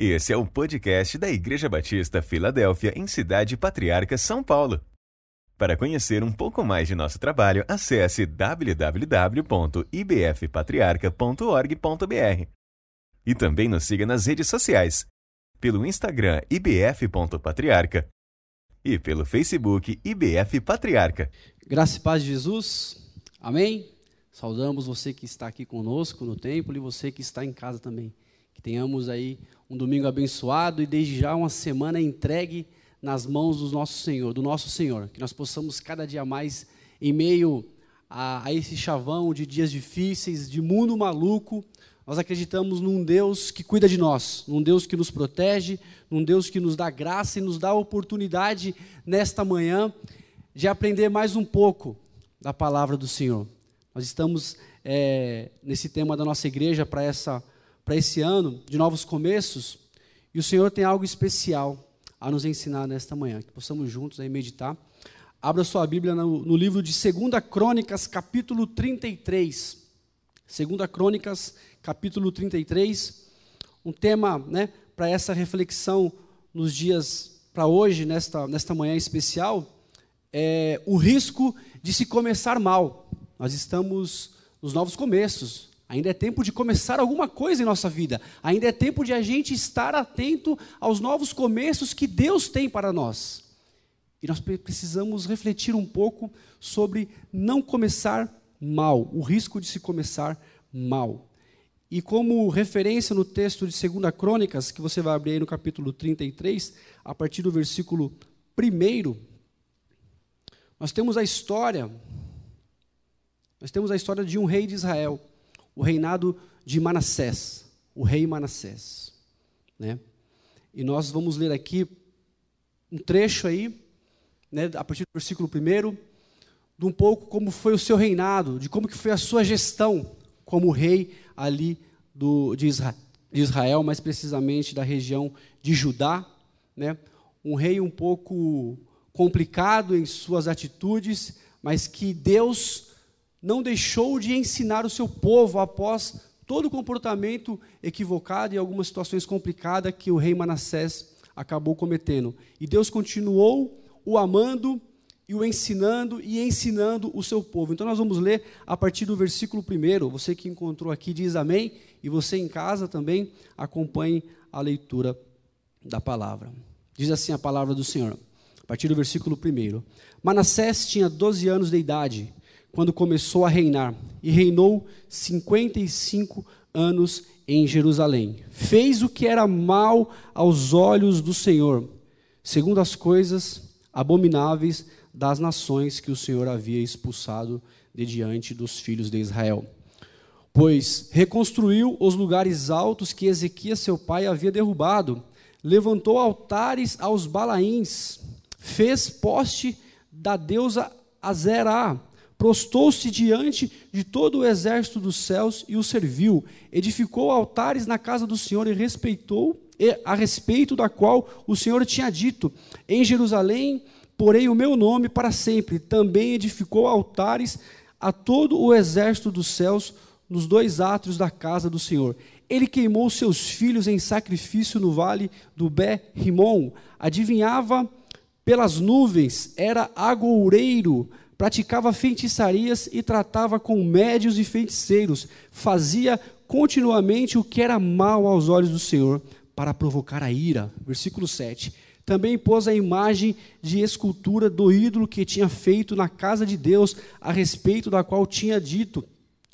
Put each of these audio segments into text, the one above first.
Esse é o podcast da Igreja Batista Filadélfia, em Cidade Patriarca, São Paulo. Para conhecer um pouco mais de nosso trabalho, acesse www.ibfpatriarca.org.br. E também nos siga nas redes sociais, pelo Instagram ibf.patriarca e pelo Facebook IBF Patriarca. Graça e paz de Jesus. Amém. Saudamos você que está aqui conosco no templo e você que está em casa também. Que tenhamos aí um domingo abençoado e desde já uma semana entregue nas mãos do nosso Senhor, do nosso Senhor, que nós possamos cada dia mais em meio a, a esse chavão de dias difíceis, de mundo maluco, nós acreditamos num Deus que cuida de nós, num Deus que nos protege, num Deus que nos dá graça e nos dá a oportunidade nesta manhã de aprender mais um pouco da palavra do Senhor. Nós estamos é, nesse tema da nossa igreja para essa para esse ano de novos começos, e o Senhor tem algo especial a nos ensinar nesta manhã, que possamos juntos aí meditar. Abra sua Bíblia no, no livro de 2 Crônicas, capítulo 33. 2 Crônicas, capítulo 33. Um tema né, para essa reflexão nos dias, para hoje, nesta, nesta manhã especial, é o risco de se começar mal. Nós estamos nos novos começos, Ainda é tempo de começar alguma coisa em nossa vida. Ainda é tempo de a gente estar atento aos novos começos que Deus tem para nós. E nós precisamos refletir um pouco sobre não começar mal, o risco de se começar mal. E como referência no texto de 2 Crônicas, que você vai abrir aí no capítulo 33, a partir do versículo 1, nós temos a história, nós temos a história de um rei de Israel o reinado de Manassés, o rei Manassés. Né? E nós vamos ler aqui um trecho aí, né, a partir do versículo 1, de um pouco como foi o seu reinado, de como que foi a sua gestão como rei ali do, de, Israel, de Israel, mais precisamente da região de Judá. Né? Um rei um pouco complicado em suas atitudes, mas que Deus não deixou de ensinar o seu povo após todo o comportamento equivocado e algumas situações complicadas que o rei Manassés acabou cometendo. E Deus continuou o amando e o ensinando e ensinando o seu povo. Então nós vamos ler a partir do versículo 1. Você que encontrou aqui diz amém, e você em casa também acompanhe a leitura da palavra. Diz assim a palavra do Senhor, a partir do versículo 1. Manassés tinha 12 anos de idade quando começou a reinar, e reinou 55 anos em Jerusalém. Fez o que era mal aos olhos do Senhor, segundo as coisas abomináveis das nações que o Senhor havia expulsado de diante dos filhos de Israel. Pois reconstruiu os lugares altos que Ezequias, seu pai, havia derrubado, levantou altares aos Balaíns, fez poste da deusa Azerá, prostou-se diante de todo o exército dos céus e o serviu, edificou altares na casa do Senhor e respeitou a respeito da qual o Senhor tinha dito: Em Jerusalém porei o meu nome para sempre. Também edificou altares a todo o exército dos céus nos dois átrios da casa do Senhor. Ele queimou seus filhos em sacrifício no vale do Bé-Rimon. Adivinhava pelas nuvens, era agoureiro praticava feitiçarias e tratava com médios e feiticeiros, fazia continuamente o que era mal aos olhos do Senhor, para provocar a ira. Versículo 7. Também pôs a imagem de escultura do ídolo que tinha feito na casa de Deus, a respeito da qual tinha dito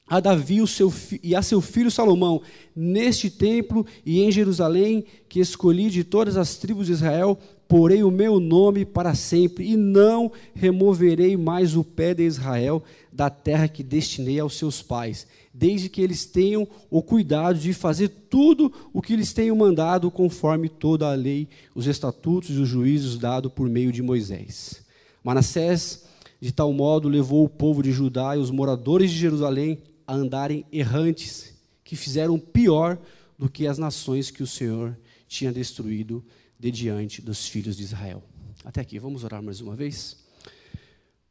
a Davi o seu, e a seu filho Salomão, neste templo e em Jerusalém, que escolhi de todas as tribos de Israel, porei o meu nome para sempre, e não removerei mais o pé de Israel da terra que destinei aos seus pais, desde que eles tenham o cuidado de fazer tudo o que lhes tenho mandado, conforme toda a lei, os estatutos e os juízos dados por meio de Moisés. Manassés, de tal modo, levou o povo de Judá e os moradores de Jerusalém a andarem errantes, que fizeram pior do que as nações que o Senhor tinha destruído de diante dos filhos de Israel. Até aqui, vamos orar mais uma vez.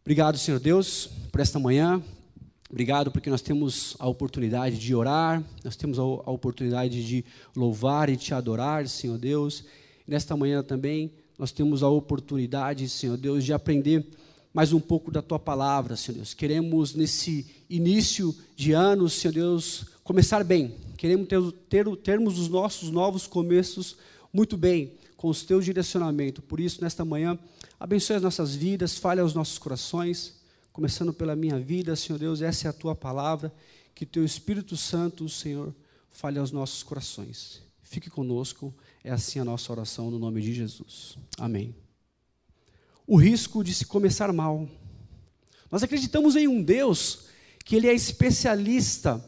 Obrigado, Senhor Deus, por esta manhã. Obrigado porque nós temos a oportunidade de orar, nós temos a, oportunidade de louvar e te adorar, Senhor Deus. Nesta manhã também nós temos a oportunidade, Senhor Deus, de aprender mais um pouco da tua palavra, Senhor Deus. Queremos nesse início de ano, Senhor Deus, começar bem. Queremos ter, ter, termos os nossos novos começos muito bem, com os teus direcionamentos. Por isso, nesta manhã, abençoe as nossas vidas, fale aos nossos corações começando pela minha vida, Senhor Deus, essa é a tua palavra, que teu Espírito Santo, Senhor, fale aos nossos corações. Fique conosco, é assim a nossa oração no nome de Jesus. Amém. O risco de se começar mal. Nós acreditamos em um Deus que ele é especialista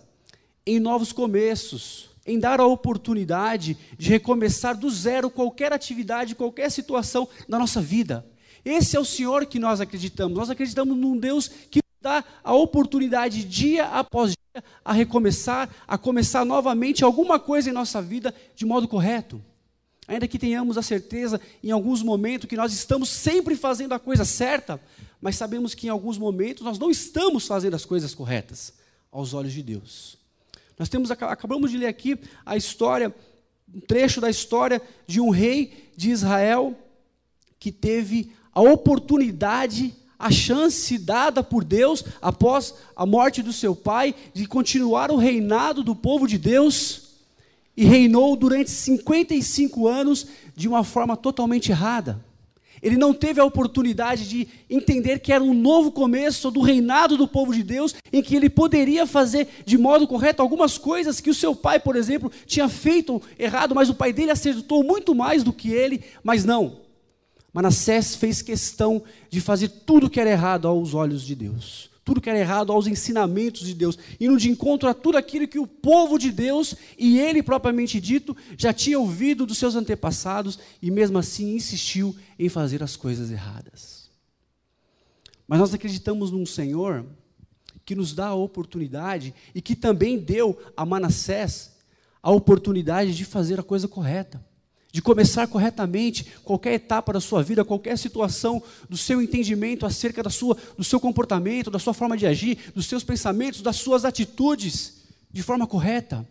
em novos começos, em dar a oportunidade de recomeçar do zero qualquer atividade, qualquer situação na nossa vida. Esse é o Senhor que nós acreditamos. Nós acreditamos num Deus que dá a oportunidade, dia após dia, a recomeçar, a começar novamente alguma coisa em nossa vida de modo correto. Ainda que tenhamos a certeza, em alguns momentos, que nós estamos sempre fazendo a coisa certa, mas sabemos que em alguns momentos nós não estamos fazendo as coisas corretas aos olhos de Deus. Nós temos acabamos de ler aqui a história, um trecho da história de um rei de Israel que teve a oportunidade, a chance dada por Deus após a morte do seu pai de continuar o reinado do povo de Deus e reinou durante 55 anos de uma forma totalmente errada. Ele não teve a oportunidade de entender que era um novo começo do reinado do povo de Deus, em que ele poderia fazer de modo correto algumas coisas que o seu pai, por exemplo, tinha feito errado, mas o pai dele acertou muito mais do que ele, mas não. Manassés fez questão de fazer tudo que era errado aos olhos de Deus, tudo que era errado aos ensinamentos de Deus, indo de encontro a tudo aquilo que o povo de Deus e ele propriamente dito já tinha ouvido dos seus antepassados e mesmo assim insistiu em fazer as coisas erradas. Mas nós acreditamos num Senhor que nos dá a oportunidade e que também deu a Manassés a oportunidade de fazer a coisa correta de começar corretamente qualquer etapa da sua vida, qualquer situação do seu entendimento acerca da sua, do seu comportamento, da sua forma de agir, dos seus pensamentos, das suas atitudes, de forma correta,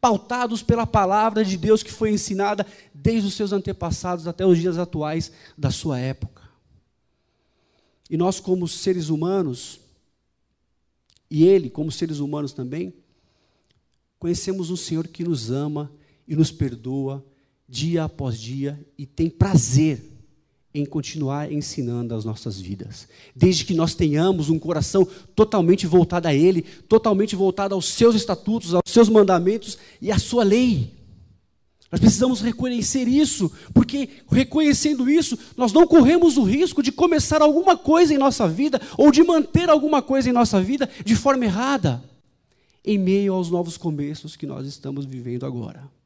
pautados pela palavra de Deus que foi ensinada desde os seus antepassados até os dias atuais da sua época. E nós, como seres humanos, e Ele, como seres humanos também, conhecemos um Senhor que nos ama e nos perdoa dia após dia e tem prazer em continuar ensinando as nossas vidas. Desde que nós tenhamos um coração totalmente voltado a Ele, totalmente voltado aos seus estatutos, aos seus mandamentos e à sua lei. Nós precisamos reconhecer isso, porque reconhecendo isso, nós não corremos o risco de começar alguma coisa em nossa vida ou de manter alguma coisa em nossa vida de forma errada, em meio aos novos começos que nós estamos vivendo agora.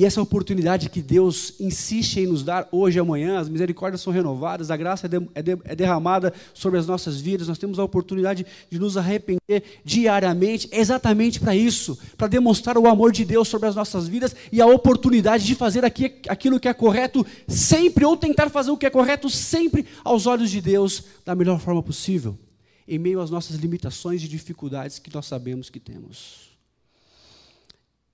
E essa oportunidade que Deus insiste em nos dar hoje e amanhã, as misericórdias são renovadas, a graça é, de, é, de, é, derramada sobre as nossas vidas, nós temos a oportunidade de nos arrepender diariamente, exatamente para isso, para demonstrar o amor de Deus sobre as nossas vidas e a oportunidade de fazer aqui, aquilo que é correto sempre, ou tentar fazer o que é correto sempre aos olhos de Deus, da melhor forma possível, em meio às nossas limitações e dificuldades que nós sabemos que temos.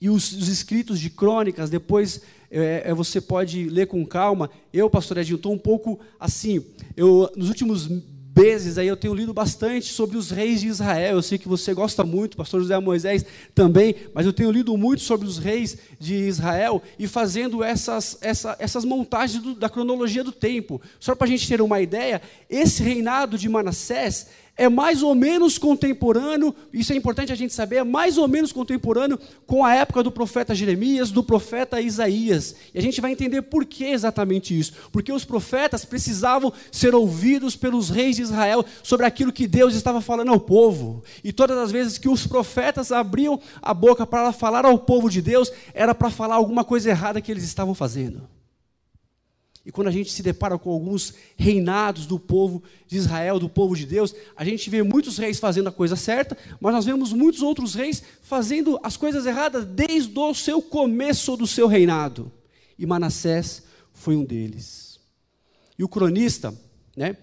E os, os escritos de crônicas, depois é, é, você pode ler com calma. Eu, pastor Edinho, estou um pouco assim. Eu, nos últimos meses aí eu tenho lido bastante sobre os reis de Israel. Eu sei que você gosta muito, pastor José Moisés também, mas eu tenho lido muito sobre os reis de Israel e fazendo essas, essa, essas montagens do, da cronologia do tempo. Só para a gente ter uma ideia, esse reinado de Manassés é mais ou menos contemporâneo, isso é importante a gente saber, é mais ou menos contemporâneo com a época do profeta Jeremias, do profeta Isaías. E a gente vai entender por que exatamente isso. Porque os profetas precisavam ser ouvidos pelos reis de Israel sobre aquilo que Deus estava falando ao povo. E todas as vezes que os profetas abriam a boca para falar ao povo de Deus, era para falar alguma coisa errada que eles estavam fazendo. E quando a gente se depara com alguns reinados do povo de Israel, do povo de Deus, a gente vê muitos reis fazendo a coisa certa, mas nós vemos muitos outros reis fazendo as coisas erradas desde o seu começo do seu reinado. E Manassés foi um deles. E o cronista, né,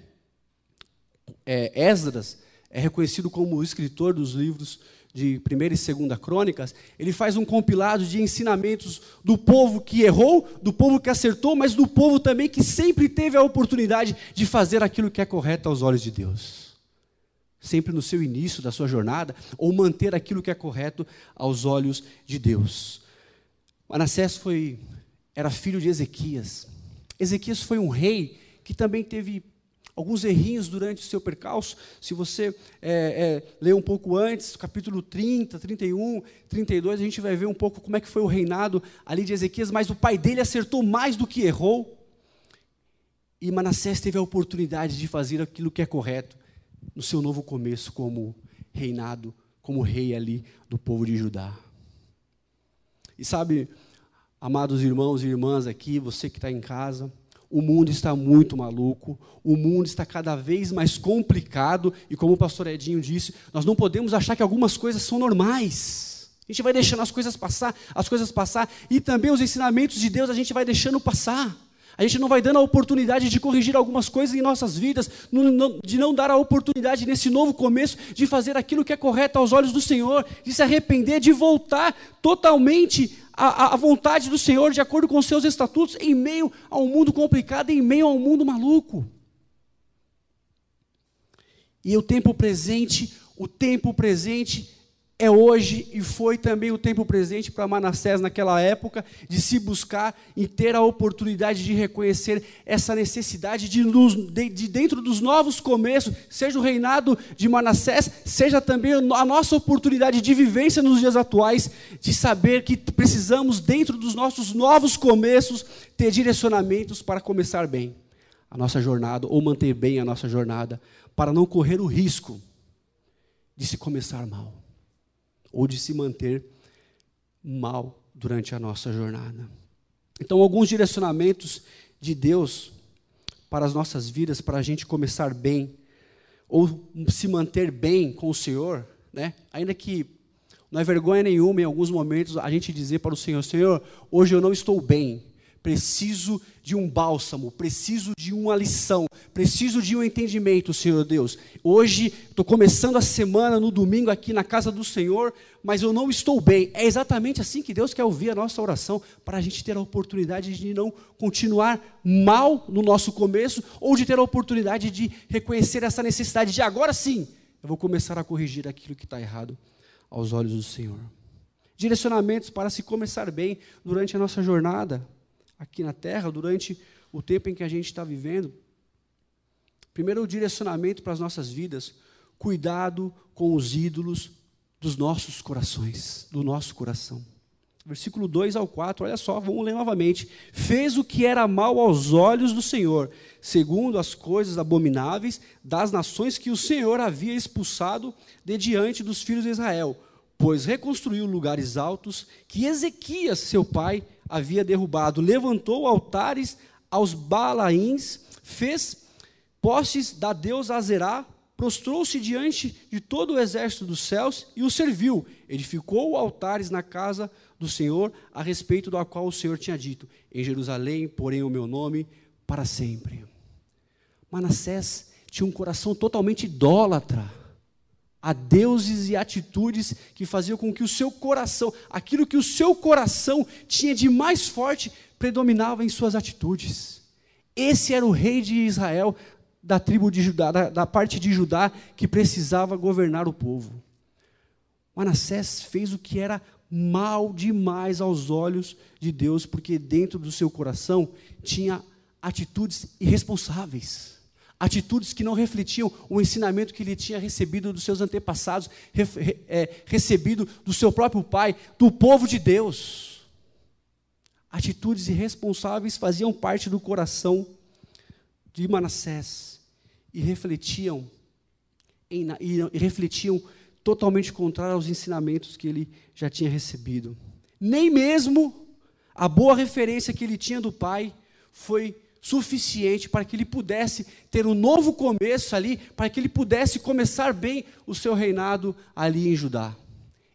é, Esdras, é reconhecido como o escritor dos livros de 1 e 2 Crônicas, ele faz um compilado de ensinamentos do povo que errou, do povo que acertou, mas do povo também que sempre teve a oportunidade de fazer aquilo que é correto aos olhos de Deus. Sempre no seu início da sua jornada, ou manter aquilo que é correto aos olhos de Deus. Manassés foi, era filho de Ezequias. Ezequias foi um rei que também teve alguns errinhos durante o seu percalço. Se você é, é, ler um pouco antes, capítulo 30, 31, 32, a gente vai ver um pouco como é que foi o reinado ali de Ezequias, mas o pai dele acertou mais do que errou. E Manassés teve a oportunidade de fazer aquilo que é correto no seu novo começo como reinado, como rei ali do povo de Judá. E sabe, amados irmãos e irmãs aqui, você que está em casa, o mundo está muito maluco, o mundo está cada vez mais complicado, e como o pastor Edinho disse, nós não podemos achar que algumas coisas são normais. A gente vai deixando as coisas passar, as coisas passar, e também os ensinamentos de Deus a gente vai deixando passar. A gente não vai dando a oportunidade de corrigir algumas coisas em nossas vidas, de não dar a oportunidade nesse novo começo de fazer aquilo que é correto aos olhos do Senhor, de se arrepender, de voltar totalmente à, vontade do Senhor, de acordo com os seus estatutos, em meio a um mundo complicado, em meio a um mundo maluco. E o tempo presente, o tempo presente é hoje e foi também o tempo presente para Manassés naquela época de se buscar e ter a oportunidade de reconhecer essa necessidade de, de, de, dentro dos novos começos, seja o reinado de Manassés, seja também a nossa oportunidade de vivência nos dias atuais, de saber que precisamos, dentro dos nossos novos começos, ter direcionamentos para começar bem a nossa jornada ou manter bem a nossa jornada, para não correr o risco de se começar mal ou de se manter mal durante a nossa jornada. Então, alguns direcionamentos de Deus para as nossas vidas, para a gente começar bem, ou se manter bem com o Senhor, né? ainda que não é vergonha nenhuma em alguns momentos a gente dizer para o Senhor: Senhor, hoje eu não estou bem, preciso de um bálsamo, preciso de uma lição, preciso de um entendimento, Senhor Deus. Hoje estou começando a semana no domingo aqui na casa do Senhor, mas eu não estou bem. É exatamente assim que Deus quer ouvir a nossa oração, para a gente ter a oportunidade de não continuar mal no nosso começo, ou de ter a oportunidade de reconhecer essa necessidade de agora sim, eu vou começar a corrigir aquilo que está errado aos olhos do Senhor. Direcionamentos para se começar bem durante a nossa jornada aqui na terra, durante o tempo em que a gente está vivendo. Primeiro, o direcionamento para as nossas vidas. Cuidado com os ídolos dos nossos corações, do nosso coração. Versículo 2 ao 4, olha só, vamos ler novamente. Fez o que era mal aos olhos do Senhor, segundo as coisas abomináveis das nações que o Senhor havia expulsado de diante dos filhos de Israel, pois reconstruiu lugares altos que Ezequias, seu pai, havia derrubado, levantou altares aos Balaíns, fez postes da deusa Azerá, prostrou-se diante de todo o exército dos céus e o serviu. Edificou altares na casa do Senhor, a respeito do qual o Senhor tinha dito: Em Jerusalém, porém, o meu nome para sempre. Manassés tinha um coração totalmente idólatra a deuses e atitudes que faziam com que o seu coração, aquilo que o seu coração tinha de mais forte, predominava em suas atitudes. Esse era o rei de Israel, da tribo de Judá, da, da parte de Judá, que precisava governar o povo. Manassés fez o que era mal demais aos olhos de Deus, porque dentro do seu coração tinha atitudes irresponsáveis atitudes que não refletiam o ensinamento que ele tinha recebido dos seus antepassados, re, é, recebido do seu próprio pai, do povo de Deus. Atitudes irresponsáveis faziam parte do coração de Manassés e refletiam em, e, e refletiam totalmente contrário aos ensinamentos que ele já tinha recebido. Nem mesmo a boa referência que ele tinha do pai foi suficiente para que ele pudesse ter um novo começo ali, para que ele pudesse começar bem o seu reinado ali em Judá.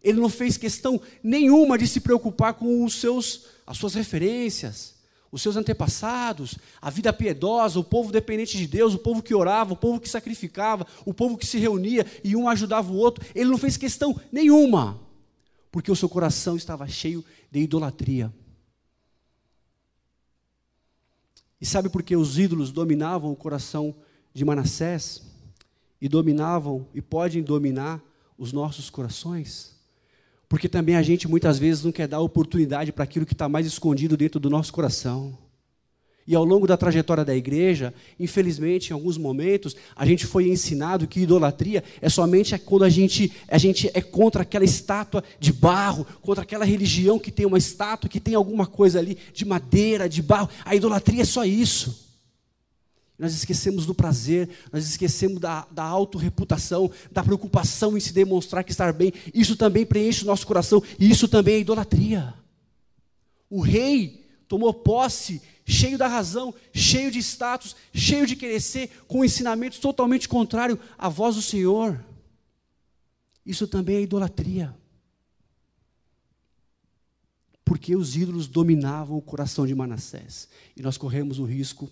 Ele não fez questão nenhuma de se preocupar com os seus, as suas referências, os seus antepassados, a vida piedosa, o povo dependente de Deus, o povo que orava, o povo que sacrificava, o povo que se reunia e um ajudava o outro, ele não fez questão nenhuma, porque o seu coração estava cheio de idolatria. E sabe por que os ídolos dominavam o coração de Manassés? E dominavam e podem dominar os nossos corações? Porque também a gente muitas vezes não quer dar oportunidade para aquilo que está mais escondido dentro do nosso coração. E ao longo da trajetória da igreja, infelizmente, em alguns momentos, a gente foi ensinado que idolatria é somente quando a gente, a gente é contra aquela estátua de barro, contra aquela religião que tem uma estátua, que tem alguma coisa ali de madeira, de barro. A idolatria é só isso. Nós esquecemos do prazer, nós esquecemos da, da autorreputação, da preocupação em se demonstrar que estar bem. Isso também preenche o nosso coração, e isso também é idolatria. O rei tomou posse, cheio da razão, cheio de status, cheio de querer ser, com ensinamentos totalmente contrários à voz do Senhor. Isso também é idolatria. Porque os ídolos dominavam o coração de Manassés. E nós corremos o risco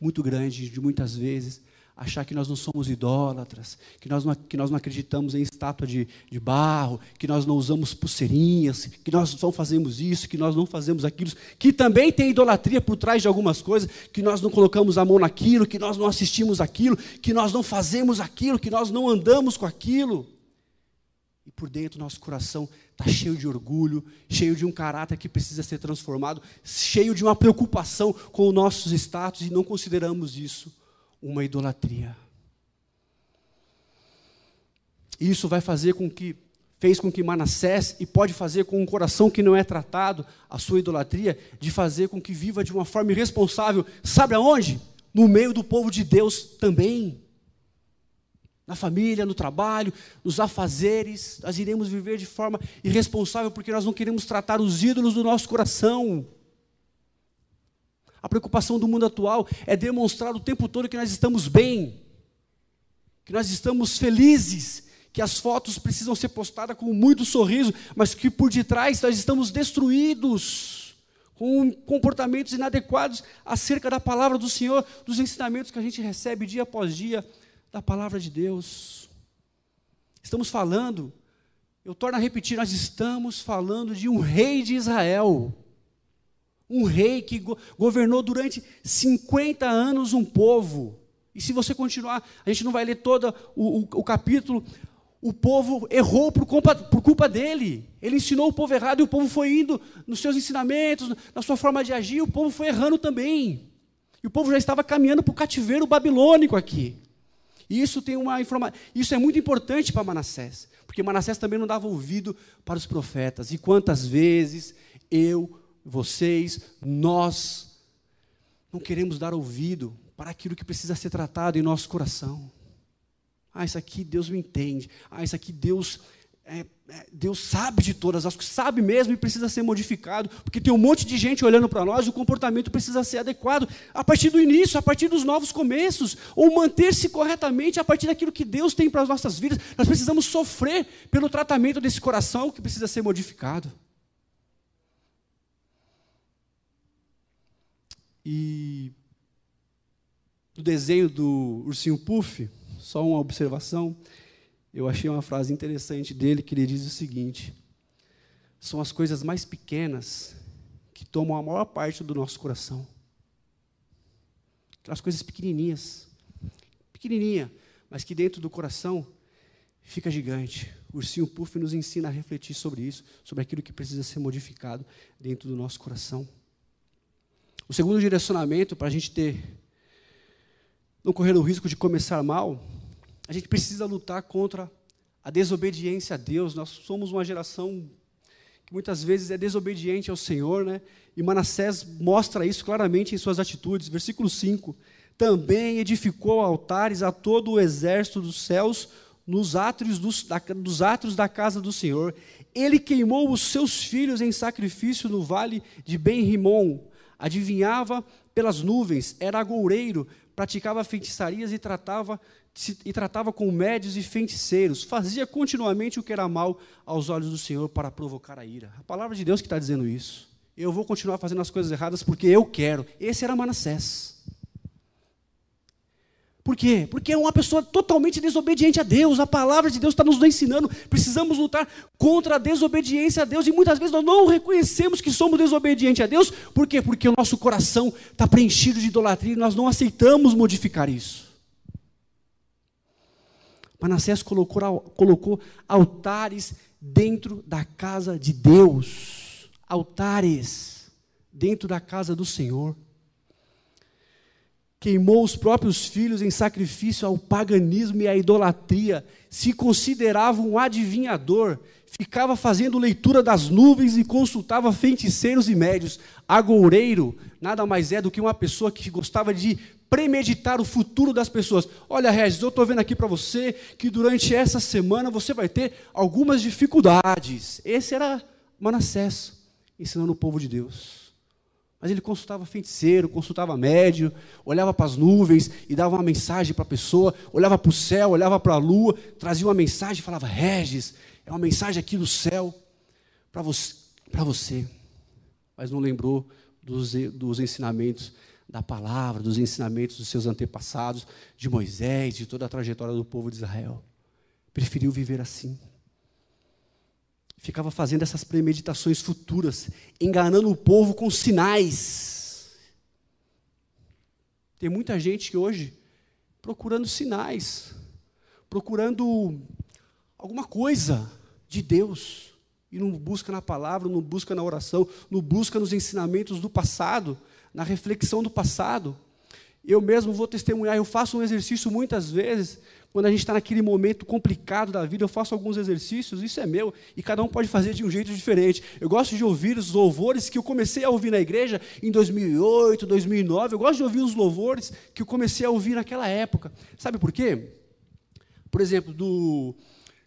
muito grande de muitas vezes achar que nós não somos idólatras, que nós não, que nós não acreditamos em estátua de, de barro, que nós não usamos pulseirinhas, que nós não fazemos isso, que nós não fazemos aquilo, que também tem idolatria por trás de algumas coisas, que nós não colocamos a mão naquilo, que nós não assistimos aquilo, que nós não fazemos aquilo, que nós não andamos com aquilo. E por dentro nosso coração está cheio de orgulho, cheio de um caráter que precisa ser transformado, cheio de uma preocupação com os nossos status e não consideramos isso uma idolatria. Isso vai fazer com que fez com que Manassés e pode fazer com um coração que não é tratado a sua idolatria de fazer com que viva de uma forma irresponsável. Sabe aonde? No meio do povo de Deus também na família, no trabalho, nos afazeres, nós iremos viver de forma irresponsável porque nós não queremos tratar os ídolos do nosso coração. A preocupação do mundo atual é demonstrar o tempo todo que nós estamos bem, que nós estamos felizes, que as fotos precisam ser postadas com muito sorriso, mas que por detrás nós estamos destruídos, com comportamentos inadequados acerca da palavra do Senhor, dos ensinamentos que a gente recebe dia após dia da palavra de Deus. Estamos falando, eu torno a repetir, nós estamos falando de um rei de Israel. Um rei que go governou durante 50 anos um povo. E se você continuar, a gente não vai ler todo o, o, o capítulo. O povo errou por culpa, por culpa dele. Ele ensinou o povo errado e o povo foi indo nos seus ensinamentos, na sua forma de agir, o povo foi errando também. E o povo já estava caminhando para o cativeiro babilônico aqui. E isso tem uma informação. Isso é muito importante para Manassés, porque Manassés também não dava ouvido para os profetas. E quantas vezes eu, vocês, nós não queremos dar ouvido para aquilo que precisa ser tratado em nosso coração. Ah, isso aqui Deus me entende. Ah, isso aqui Deus é, é, Deus sabe de todas as coisas, sabe mesmo e precisa ser modificado, porque tem um monte de gente olhando para nós o comportamento precisa ser adequado a partir do início, a partir dos novos começos, ou manter-se corretamente a partir daquilo que Deus tem para as nossas vidas. Nós precisamos sofrer pelo tratamento desse coração que precisa ser modificado. E no desenho do ursinho Puff, só uma observação eu achei uma frase interessante dele que ele diz o seguinte: são as coisas mais pequenas que tomam a maior parte do nosso coração. Aquelas coisas pequenininhas, pequenininha, mas que dentro do coração fica gigante. O ursinho Puff nos ensina a refletir sobre isso, sobre aquilo que precisa ser modificado dentro do nosso coração. O segundo direcionamento para a gente ter não correr o risco de começar mal a gente precisa lutar contra a desobediência a Deus. Nós somos uma geração que muitas vezes é desobediente ao Senhor, né? E Manassés mostra isso claramente em suas atitudes. Versículo 5: Também edificou altares a todo o exército dos céus nos átrios dos, da, dos átrios da casa do Senhor. Ele queimou os seus filhos em sacrifício no vale de Ben-Rimon. Adivinhava pelas nuvens, era agoureiro, praticava feitiçarias e tratava e tratava com médios e feiticeiros, fazia continuamente o que era mal aos olhos do Senhor para provocar a ira. A palavra de Deus que está dizendo isso. Eu vou continuar fazendo as coisas erradas porque eu quero. Esse era Manassés. Por quê? Porque é uma pessoa totalmente desobediente a Deus. A palavra de Deus está nos ensinando. Precisamos lutar contra a desobediência a Deus. E muitas vezes nós não reconhecemos que somos desobedientes a Deus. Por quê? Porque o nosso coração está preenchido de idolatria e nós não aceitamos modificar isso. Manassés colocou, colocou altares dentro da casa de Deus. Altares dentro da casa do Senhor queimou os próprios filhos em sacrifício ao paganismo e à idolatria, se considerava um adivinhador, ficava fazendo leitura das nuvens e consultava feiticeiros e médios. Agoureiro nada mais é do que uma pessoa que gostava de premeditar o futuro das pessoas. Olha, Regis, eu estou vendo aqui para você que durante essa semana você vai ter algumas dificuldades. Esse era Manassés, ensinando o povo de Deus. Mas ele consultava feiticeiro, consultava médio, olhava para as nuvens e dava uma mensagem para a pessoa, olhava para o céu, olhava para a lua, trazia uma mensagem e falava: Regis, é uma mensagem aqui do céu para você, você. Mas não lembrou dos, dos ensinamentos da palavra, dos ensinamentos dos seus antepassados, de Moisés, de toda a trajetória do povo de Israel. Preferiu viver assim ficava fazendo essas premeditações futuras, enganando o povo com sinais. Tem muita gente que hoje procurando sinais, procurando alguma coisa de Deus, e não busca na palavra, não busca na oração, não busca nos ensinamentos do passado, na reflexão do passado. Eu mesmo vou testemunhar, eu faço um exercício muitas vezes, quando a gente está naquele momento complicado da vida, eu faço alguns exercícios, isso é meu, e cada um pode fazer de um jeito diferente. Eu gosto de ouvir os louvores que eu comecei a ouvir na igreja em 2008, 2009. Eu gosto de ouvir os louvores que eu comecei a ouvir naquela época. Sabe por quê? Por exemplo, do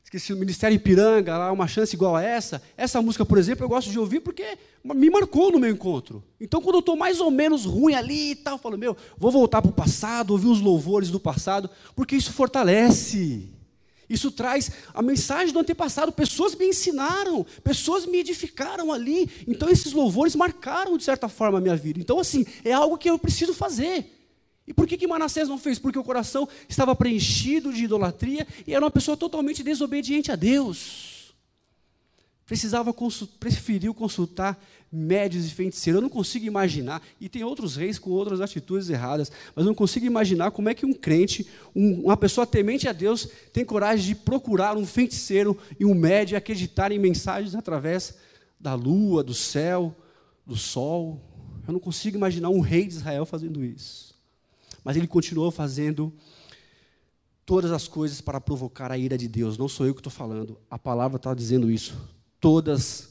esqueci o Ministério Ipiranga, lá, uma chance igual a essa. Essa música, por exemplo, eu gosto de ouvir porque me marcou no meu encontro. Então, quando eu estou mais ou menos ruim ali e tal, eu falo, meu, vou voltar para o passado, ouvir os louvores do passado, porque isso fortalece. Isso traz a mensagem do antepassado. Pessoas me ensinaram, pessoas me edificaram ali. Então, esses louvores marcaram, de certa forma, a minha vida. Então, assim, é algo que eu preciso fazer. E por que, que Manassés não fez? Porque o coração estava preenchido de idolatria e era uma pessoa totalmente desobediente a Deus. Precisava preferiu consultar médios e feiticeiros. Eu não consigo imaginar, e tem outros reis com outras atitudes erradas, mas não consigo imaginar como é que um crente, um, uma pessoa temente a Deus, tem coragem de procurar um feiticeiro e um médio e acreditar em mensagens através da lua, do céu, do sol. Eu não consigo imaginar um rei de Israel fazendo isso. Mas ele continuou fazendo todas as coisas para provocar a ira de Deus. Não sou eu que estou falando, a palavra está dizendo isso. Todas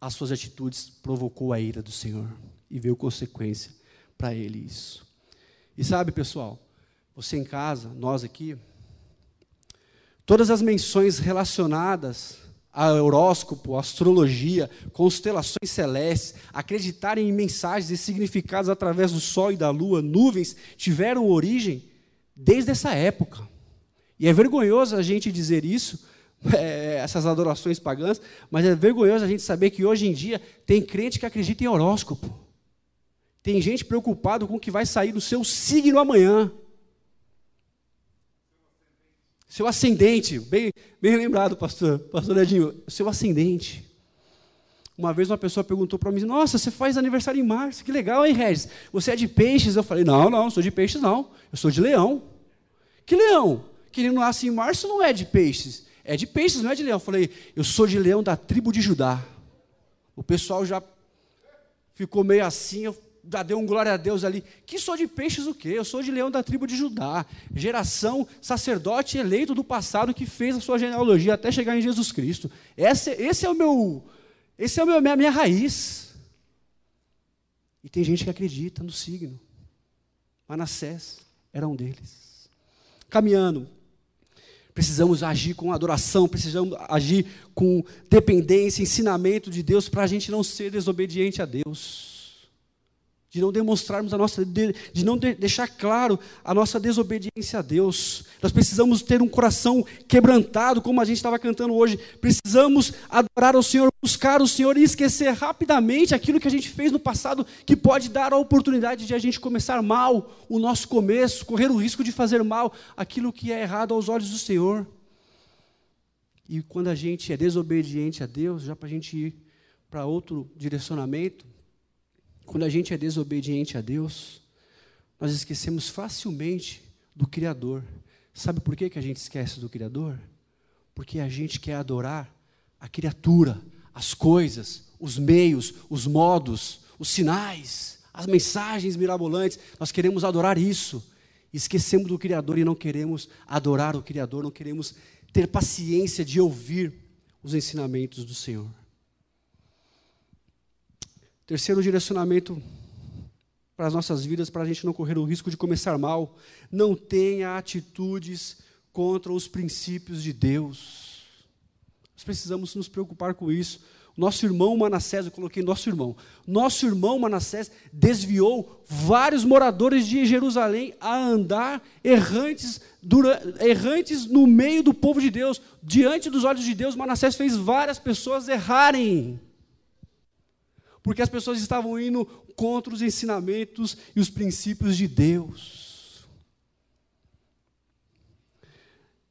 as suas atitudes provocou a ira do Senhor e veio consequência para ele isso. E sabe, pessoal, você em casa, nós aqui, todas as menções relacionadas a horóscopo, astrologia, constelações celestes, acreditarem em mensagens e significados através do sol e da lua, nuvens, tiveram origem desde essa época. E é vergonhoso a gente dizer isso, é, essas adorações pagãs, mas é vergonhoso a gente saber que hoje em dia tem crente que acredita em horóscopo. Tem gente preocupado com o que vai sair do seu signo amanhã. Seu ascendente, bem, bem lembrado, pastor, pastor Edinho, seu ascendente. Uma vez uma pessoa perguntou para mim: Nossa, você faz aniversário em março, que legal, hein, Regis? Você é de peixes? Eu falei: Não, não, não sou de peixes, não. Eu sou de leão. Que leão? Que não nasce em março não é de peixes. É de peixes, não é de leão. Eu falei: Eu sou de leão da tribo de Judá. O pessoal já ficou meio assim. Eu já deu um glória a Deus ali. Que sou de peixes o quê? Eu sou de leão da tribo de Judá. Geração sacerdote eleito do passado que fez a sua genealogia até chegar em Jesus Cristo. Esse, esse é o meu, esse é o meu, minha, minha raiz. E tem gente que acredita no signo. Manassés era um deles. Caminhando, precisamos agir com adoração, precisamos agir com dependência, ensinamento de Deus para a gente não ser desobediente a Deus. De não demonstrarmos a nossa, de, de não de, deixar claro a nossa desobediência a Deus. Nós precisamos ter um coração quebrantado, como a gente estava cantando hoje. Precisamos adorar ao Senhor, buscar o Senhor e esquecer rapidamente aquilo que a gente fez no passado, que pode dar a oportunidade de a gente começar mal o nosso começo, correr o risco de fazer mal aquilo que é errado aos olhos do Senhor. E quando a gente é desobediente a Deus, já para a gente ir para outro direcionamento, quando a gente é desobediente a Deus, nós esquecemos facilmente do Criador. Sabe por que, que a gente esquece do Criador? Porque a gente quer adorar a criatura, as coisas, os meios, os modos, os sinais, as mensagens mirabolantes. Nós queremos adorar isso. Esquecemos do Criador e não queremos adorar o Criador, não queremos ter paciência de ouvir os ensinamentos do Senhor. Terceiro direcionamento para as nossas vidas, para a gente não correr o risco de começar mal, não tenha atitudes contra os princípios de Deus. Nós precisamos nos preocupar com isso. Nosso irmão Manassés, eu coloquei nosso irmão. Nosso irmão Manassés desviou vários moradores de Jerusalém a andar errantes, durante, errantes no meio do povo de Deus. Diante dos olhos de Deus, Manassés fez várias pessoas errarem porque as pessoas estavam indo contra os ensinamentos e os princípios de Deus.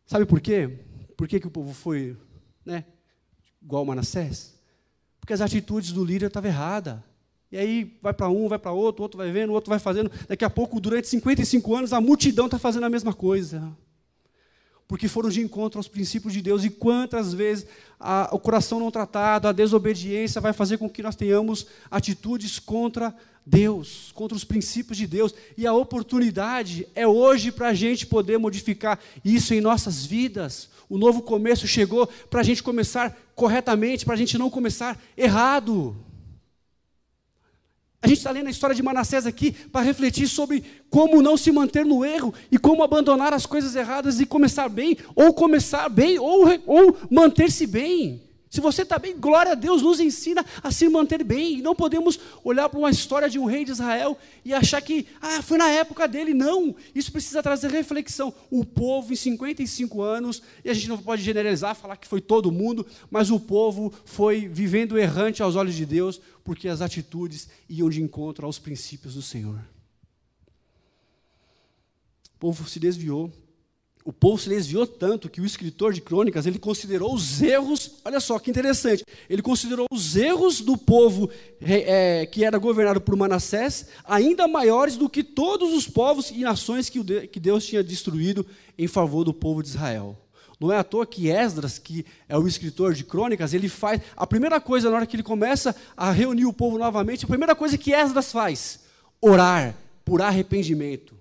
Sabe por quê? Por que, que o povo foi né, igual Manassés? Porque as atitudes do líder estavam erradas. E aí vai para um, vai para outro, outro vai vendo, outro vai fazendo. Daqui a pouco, durante 55 anos, a multidão está fazendo a mesma coisa porque foram de encontro aos princípios de Deus. E quantas vezes a, o coração não tratado, a desobediência vai fazer com que nós tenhamos atitudes contra Deus, contra os princípios de Deus. E a oportunidade é hoje para a gente poder modificar isso em nossas vidas. O novo começo chegou para a gente começar corretamente, para a gente não começar errado. A gente está lendo a história de Manassés aqui para refletir sobre como não se manter no erro e como abandonar as coisas erradas e começar bem, ou começar bem, ou, ou manter-se bem. Se você está bem, glória a Deus, nos ensina a se manter bem. E não podemos olhar para uma história de um rei de Israel e achar que, ah, foi na época dele. Não, isso precisa trazer reflexão. O povo, em 55 anos, e a gente não pode generalizar, falar que foi todo mundo, mas o povo foi vivendo errante aos olhos de Deus, porque as atitudes iam de encontro aos princípios do Senhor. O povo se desviou, o povo se desviou tanto que o escritor de crônicas ele considerou os erros, olha só que interessante, ele considerou os erros do povo é, que era governado por Manassés ainda maiores do que todos os povos e nações que, que Deus tinha destruído em favor do povo de Israel. Não é à toa que Esdras, que é o escritor de crônicas, ele faz. A primeira coisa, na hora que ele começa a reunir o povo novamente, a primeira coisa que Esdras faz: orar por arrependimento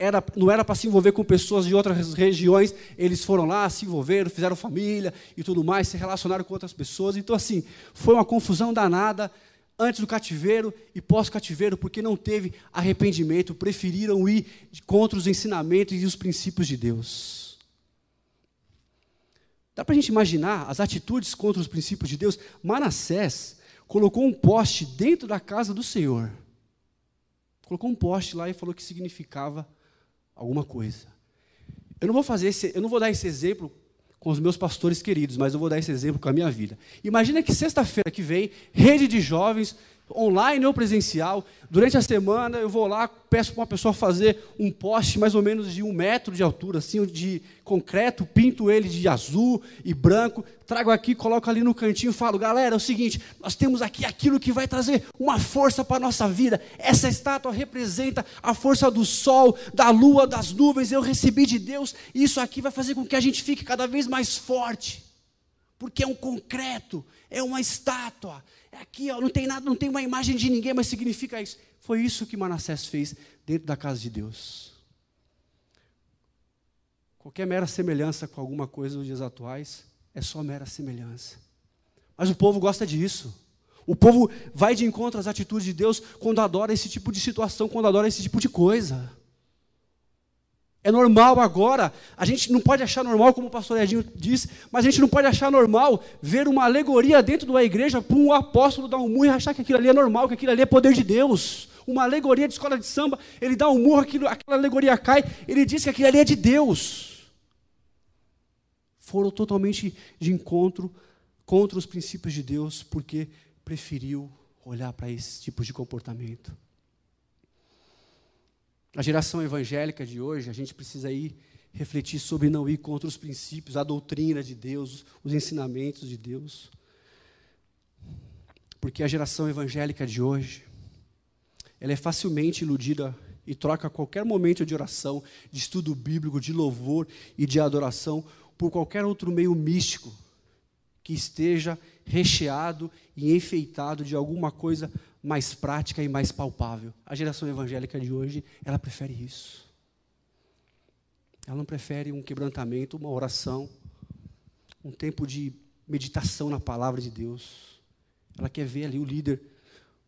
era, não era para se envolver com pessoas de outras regiões, eles foram lá, se envolveram, fizeram família e tudo mais, se relacionaram com outras pessoas. Então, assim, foi uma confusão danada antes do cativeiro e pós-cativeiro, porque não teve arrependimento, preferiram ir contra os ensinamentos e os princípios de Deus. Dá para a gente imaginar as atitudes contra os princípios de Deus? Manassés colocou um poste dentro da casa do Senhor. Colocou um poste lá e falou que significava alguma coisa. Eu não vou fazer esse, eu não vou dar esse exemplo com os meus pastores queridos, mas eu vou dar esse exemplo com a minha vida. Imagina que sexta-feira que vem, rede de jovens, online ou presencial, durante a semana eu vou lá, peço para uma pessoa fazer um poste mais ou menos de um metro de altura, assim, de concreto, pinto ele de azul e branco, trago aqui, coloco ali no cantinho falo, galera, é o seguinte, nós temos aqui aquilo que vai trazer uma força para a nossa vida. Essa estátua representa a força do sol, da lua, das nuvens, eu recebi de Deus, e isso aqui vai fazer com que a gente fique cada vez mais forte. Porque é um concreto, é uma estátua, é aqui, ó, não tem nada, não tem uma imagem de ninguém, mas significa isso. Foi isso que Manassés fez dentro da casa de Deus. Qualquer mera semelhança com alguma coisa nos dias atuais é só mera semelhança. Mas o povo gosta disso. O povo vai de encontro às atitudes de Deus quando adora esse tipo de situação, quando adora esse tipo de coisa. É normal agora, a gente não pode achar normal, como o pastor Edinho disse, mas a gente não pode achar normal ver uma alegoria dentro da igreja para um apóstolo dar um murro e achar que aquilo ali é normal, que aquilo ali é poder de Deus. Uma alegoria de escola de samba, ele dá um murro, aquilo, aquela alegoria cai, ele diz que aquilo ali é de Deus. Foram totalmente de encontro contra os princípios de Deus, porque preferiu olhar para esse tipo de comportamento. A geração evangélica de hoje, a gente precisa ir refletir sobre não ir contra os princípios, a doutrina de Deus, os ensinamentos de Deus. Porque a geração evangélica de hoje, ela é facilmente iludida e troca qualquer momento de oração, de estudo bíblico, de louvor e de adoração por qualquer outro meio místico que esteja recheado e enfeitado de alguma coisa mais prática e mais palpável. A geração evangélica de hoje, ela prefere isso. Ela não prefere um quebrantamento, uma oração, um tempo de meditação na palavra de Deus. Ela quer ver ali o líder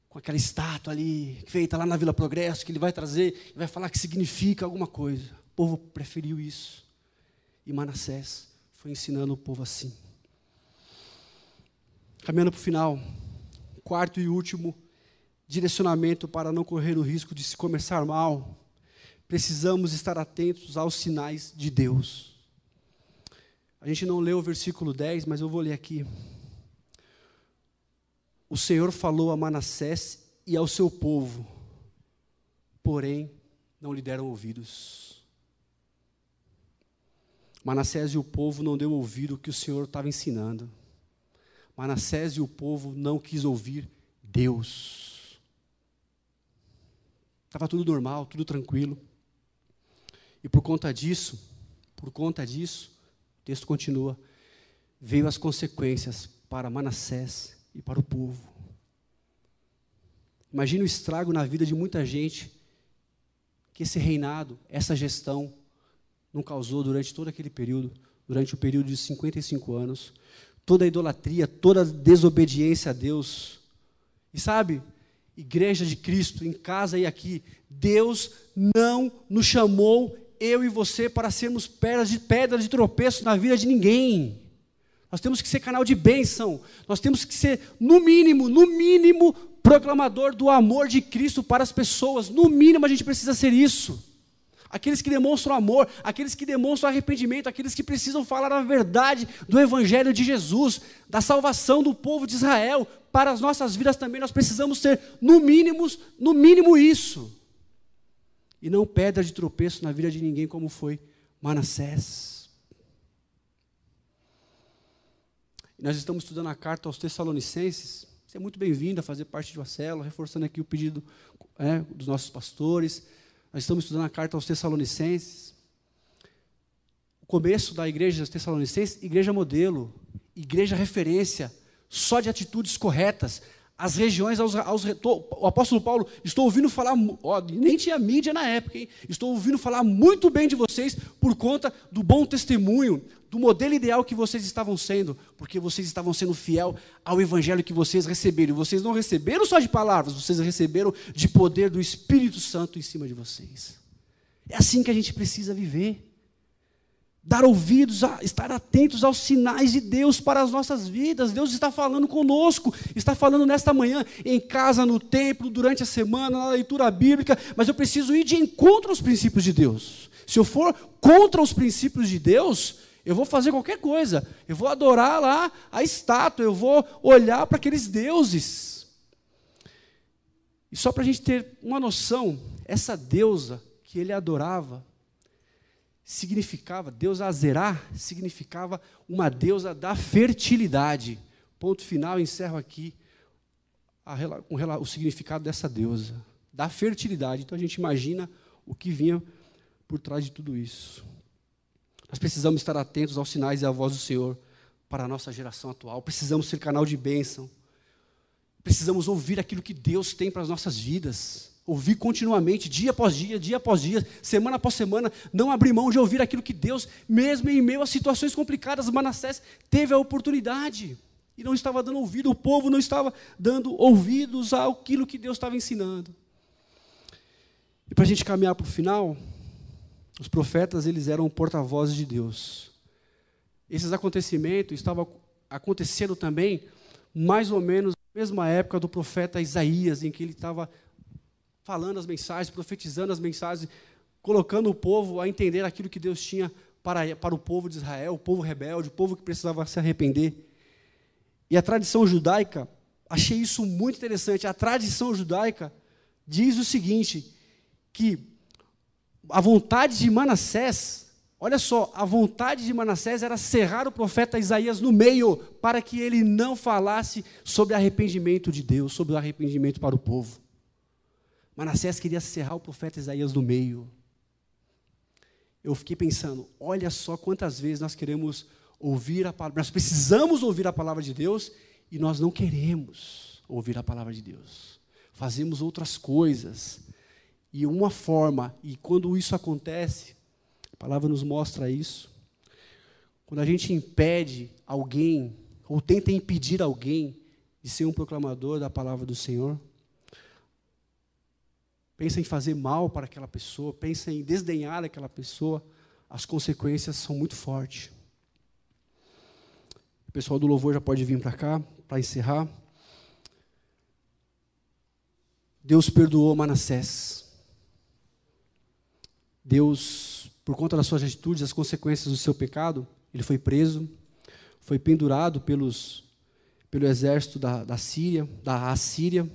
com aquela estátua ali, feita lá na Vila Progresso, que ele vai trazer, vai falar que significa alguma coisa. O povo preferiu isso. E Manassés foi ensinando o povo assim. Caminhando para o final, quarto e último direcionamento para não correr o risco de se começar mal, precisamos estar atentos aos sinais de Deus. A gente não leu o versículo 10, mas eu vou ler aqui. O Senhor falou a Manassés e ao seu povo, porém não lhe deram ouvidos. Manassés e o povo não deu ouvido o que o Senhor estava ensinando. Manassés e o povo não quis ouvir Deus. Estava tudo normal, tudo tranquilo. E por conta disso, por conta disso, o texto continua, veio as consequências para Manassés e para o povo. Imagina o estrago na vida de muita gente que esse reinado, essa gestão, não causou durante todo aquele período, durante o período de 55 anos. Toda idolatria, toda desobediência a Deus. E sabe, igreja de Cristo, em casa e aqui, Deus não nos chamou, eu e você, para sermos pedras de, pedras de tropeço na vida de ninguém. Nós temos que ser canal de bênção, nós temos que ser, no mínimo, no mínimo, proclamador do amor de Cristo para as pessoas. No mínimo, a gente precisa ser isso aqueles que demonstram amor, aqueles que demonstram arrependimento, aqueles que precisam falar a verdade do Evangelho de Jesus, da salvação do povo de Israel. Para as nossas vidas também nós precisamos ser, no mínimo, no mínimo isso. E não pedra de tropeço na vida de ninguém, como foi Manassés. Nós estamos estudando a carta aos Tessalonicenses. Você é muito bem-vindo a fazer parte de uma célula, reforçando aqui o pedido é, dos nossos pastores. Nós estamos estudando a carta aos Tessalonicenses. O começo da igreja dos Tessalonicenses, igreja modelo, igreja referência, só de atitudes corretas. As regiões aos, aos o apóstolo Paulo, estou ouvindo falar, ó, nem tinha mídia na época, hein? estou ouvindo falar muito bem de vocês por conta do bom testemunho, do modelo ideal que vocês estavam sendo, porque vocês estavam sendo fiel ao evangelho que vocês receberam. Vocês não receberam só de palavras, vocês receberam de poder do Espírito Santo em cima de vocês. É assim que a gente precisa viver. Dar ouvidos, a, estar atentos aos sinais de Deus para as nossas vidas. Deus está falando conosco, está falando nesta manhã, em casa, no templo, durante a semana, na leitura bíblica, mas eu preciso ir de encontro aos princípios de Deus. Se eu for contra os princípios de Deus, eu vou fazer qualquer coisa. Eu vou adorar lá a estátua. Eu vou olhar para aqueles deuses. E só para a gente ter uma noção, essa deusa que ele adorava significava, deusa Azerá, significava uma deusa da fertilidade. Ponto final, encerro aqui a, o significado dessa deusa, da fertilidade. Então a gente imagina o que vinha por trás de tudo isso. Nós precisamos estar atentos aos sinais e à voz do Senhor para a nossa geração atual. Precisamos ser canal de bênção. Precisamos ouvir aquilo que Deus tem para as nossas vidas. Ouvir continuamente, dia após dia, dia após dia, semana após semana. Não abrir mão de ouvir aquilo que Deus, mesmo em meio a situações complicadas, Manassés teve a oportunidade e não estava dando ouvido, o povo não estava dando ouvidos àquilo que Deus estava ensinando. E para a gente caminhar para o final, Os profetas, eles eram porta-vozes de Deus. Esses acontecimentos estavam acontecendo também mais ou menos na mesma época do profeta Isaías, em que ele estava falando as mensagens, profetizando as mensagens, colocando o povo a entender aquilo que Deus tinha para, para o povo de Israel, o povo rebelde, o povo que precisava se arrepender. E a tradição judaica, achei isso muito interessante. A tradição judaica diz o seguinte: que a vontade de Manassés, olha só, a vontade de Manassés era cerrar o profeta Isaías no meio, para que ele não falasse sobre arrependimento de Deus, sobre o arrependimento para o povo. Manassés queria cerrar o profeta Isaías no meio. Eu fiquei pensando, olha só quantas vezes nós queremos ouvir a palavra, nós precisamos ouvir a palavra de Deus e nós não queremos ouvir a palavra de Deus. Fazemos outras coisas. E uma forma, e quando isso acontece, a palavra nos mostra isso. Quando a gente impede alguém, ou tenta impedir alguém de ser um proclamador da palavra do Senhor, pensa em fazer mal para aquela pessoa, pensa em desdenhar aquela pessoa, as consequências são muito fortes. O pessoal do louvor já pode vir para cá, para encerrar. Deus perdoou Manassés. Deus, por conta das suas atitudes, as consequências do seu pecado, ele foi preso, foi pendurado pelos, pelo exército da, da Síria, da Assíria,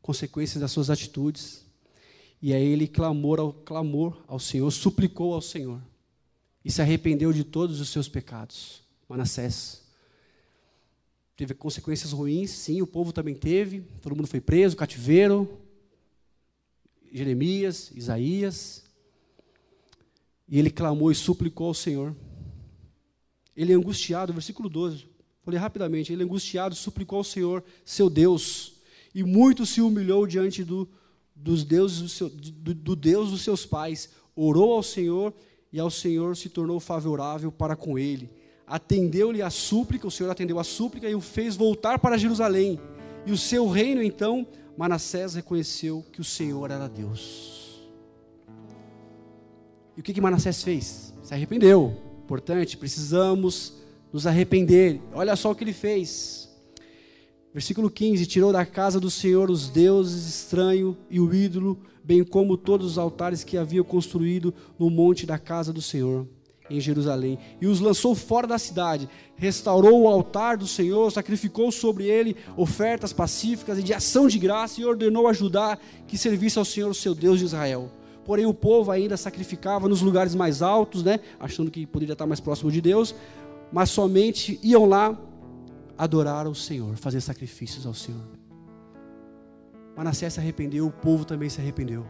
consequências das suas atitudes. E aí ele clamou ao, clamor ao Senhor, suplicou ao Senhor. E se arrependeu de todos os seus pecados. Manassés. Teve consequências ruins, sim, o povo também teve. Todo mundo foi preso, cativeiro. Jeremias, Isaías. E ele clamou e suplicou ao Senhor. Ele é angustiado, versículo 12. Falei rapidamente. Ele angustiado suplicou ao Senhor, seu Deus. E muito se humilhou diante do dos deuses do, do, do Deus dos seus pais, orou ao Senhor e ao Senhor se tornou favorável para com ele. Atendeu-lhe a súplica, o Senhor atendeu a súplica e o fez voltar para Jerusalém. E o seu reino, então, Manassés reconheceu que o Senhor era Deus. E o que, que Manassés fez? Se arrependeu. Importante, precisamos nos arrepender. Olha só o que ele fez. Versículo 15: Tirou da casa do Senhor os deuses estranhos e o ídolo, bem como todos os altares que havia construído no monte da casa do Senhor, em Jerusalém, e os lançou fora da cidade. Restaurou o altar do Senhor, sacrificou sobre ele ofertas pacíficas e de ação de graça, e ordenou a Judá que servisse ao Senhor, seu Deus de Israel. Porém, o povo ainda sacrificava nos lugares mais altos, né, achando que poderia estar mais próximo de Deus, mas somente iam lá adorar ao Senhor, fazer sacrifícios ao Senhor. Manassés se arrependeu, o povo também se arrependeu.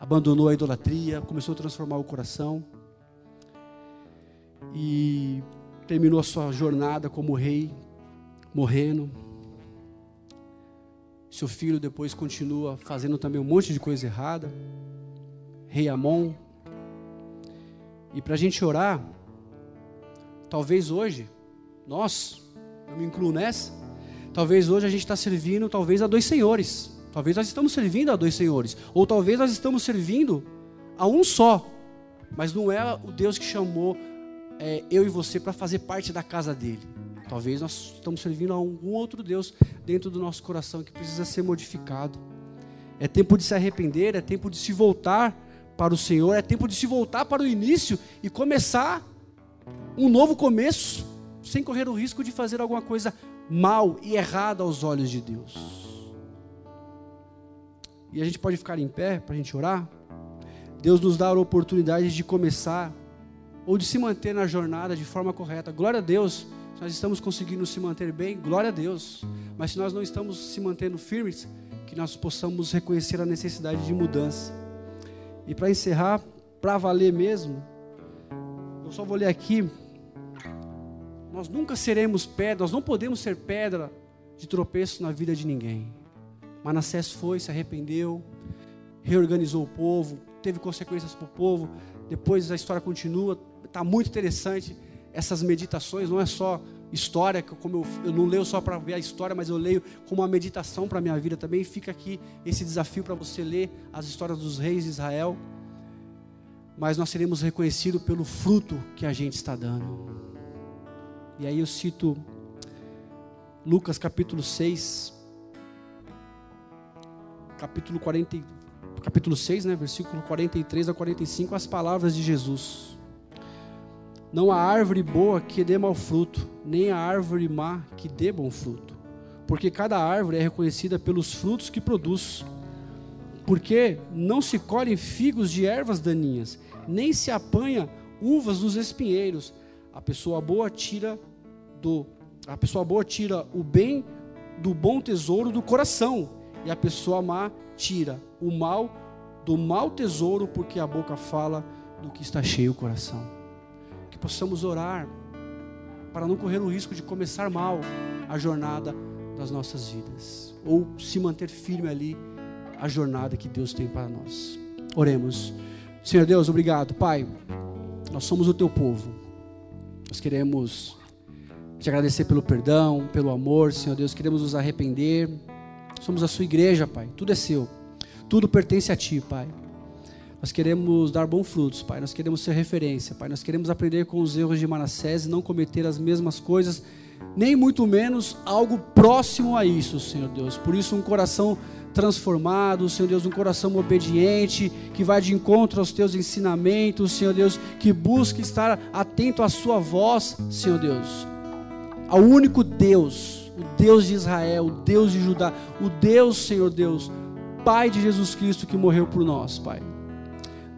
Abandonou a idolatria, começou a transformar o coração e terminou a sua jornada como rei, morrendo. Seu filho depois continua fazendo também um monte de coisa errada. Rei Amon. E para a gente orar, talvez hoje, nós, eu me incluo nessa. Talvez hoje a gente está servindo, talvez a dois senhores. Talvez nós estamos servindo a dois senhores. Ou talvez nós estamos servindo a um só. Mas não é o Deus que chamou é, eu e você para fazer parte da casa dele. Talvez nós estamos servindo a algum outro Deus dentro do nosso coração que precisa ser modificado. É tempo de se arrepender, é tempo de se voltar para o Senhor, é tempo de se voltar para o início e começar um novo começo sem correr o risco de fazer alguma coisa mal e errada aos olhos de Deus. E a gente pode ficar em pé para a gente orar? Deus nos dá a oportunidade de começar ou de se manter na jornada de forma correta. Glória a Deus, se nós estamos conseguindo se manter bem, glória a Deus. Mas se nós não estamos se mantendo firmes, que nós possamos reconhecer a necessidade de mudança. E para encerrar, para valer mesmo, eu só vou ler aqui nós nunca seremos pedra, nós não podemos ser pedra de tropeço na vida de ninguém. Manassés foi, se arrependeu, reorganizou o povo, teve consequências para o povo. Depois a história continua, está muito interessante. Essas meditações não é só história, como eu, eu não leio só para ver a história, mas eu leio como uma meditação para a minha vida também. Fica aqui esse desafio para você ler as histórias dos reis de Israel. mas nós seremos reconhecidos pelo fruto que a gente está dando. E aí eu cito Lucas capítulo 6, capítulo 40, capítulo 6, né, versículo 43 a 45, as palavras de Jesus. Não há árvore boa que dê mau fruto, nem a árvore má que dê bom fruto, porque cada árvore é reconhecida pelos frutos que produz. Porque não se colhem figos de ervas daninhas, nem se apanha uvas dos espinheiros. A pessoa boa tira do a pessoa boa tira o bem do bom tesouro do coração, e a pessoa má tira o mal do mau tesouro, porque a boca fala do que está cheio o coração. Que possamos orar para não correr o risco de começar mal a jornada das nossas vidas, ou se manter firme ali a jornada que Deus tem para nós. Oremos. Senhor Deus, obrigado, Pai. Nós somos o teu povo. Nós queremos te agradecer pelo perdão, pelo amor, Senhor Deus. Queremos nos arrepender. Somos a sua igreja, Pai. Tudo é seu. Tudo pertence a ti, Pai. Nós queremos dar bons frutos, Pai. Nós queremos ser referência, Pai. Nós queremos aprender com os erros de Manassés e não cometer as mesmas coisas, nem muito menos algo próximo a isso, Senhor Deus. Por isso, um coração transformado, Senhor Deus, um coração obediente, que vai de encontro aos teus ensinamentos, Senhor Deus, que busca estar atento à sua voz, Senhor Deus, ao único Deus, o Deus de Israel, o Deus de Judá, o Deus, Senhor Deus, Pai de Jesus Cristo que morreu por nós, Pai.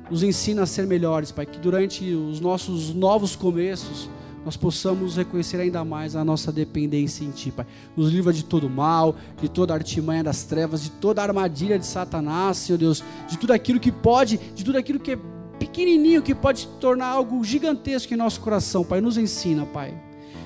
Nos ensina a ser melhores, Pai, que durante os nossos novos começos, nós possamos reconhecer ainda mais a nossa dependência em Ti, Pai. Nos livra de todo mal, de toda artimanha das trevas, de toda armadilha de Satanás, Senhor Deus, de tudo aquilo que pode, de tudo aquilo que é pequenininho, que pode tornar algo gigantesco em nosso coração, Pai. Nos ensina, Pai.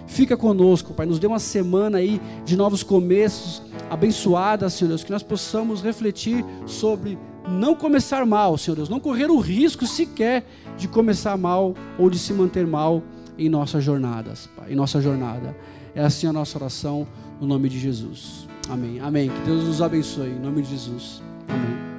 Fica conosco, Pai. Nos dê uma semana aí de novos começos, abençoada, Senhor Deus, que nós possamos refletir sobre não começar mal, Senhor Deus, não correr o risco sequer de começar mal ou de se manter mal em nossas jornadas, Pai, em nossa jornada. É assim a nossa oração, no nome de Jesus. Amém. Amém. Que Deus nos abençoe, em nome de Jesus. Amém.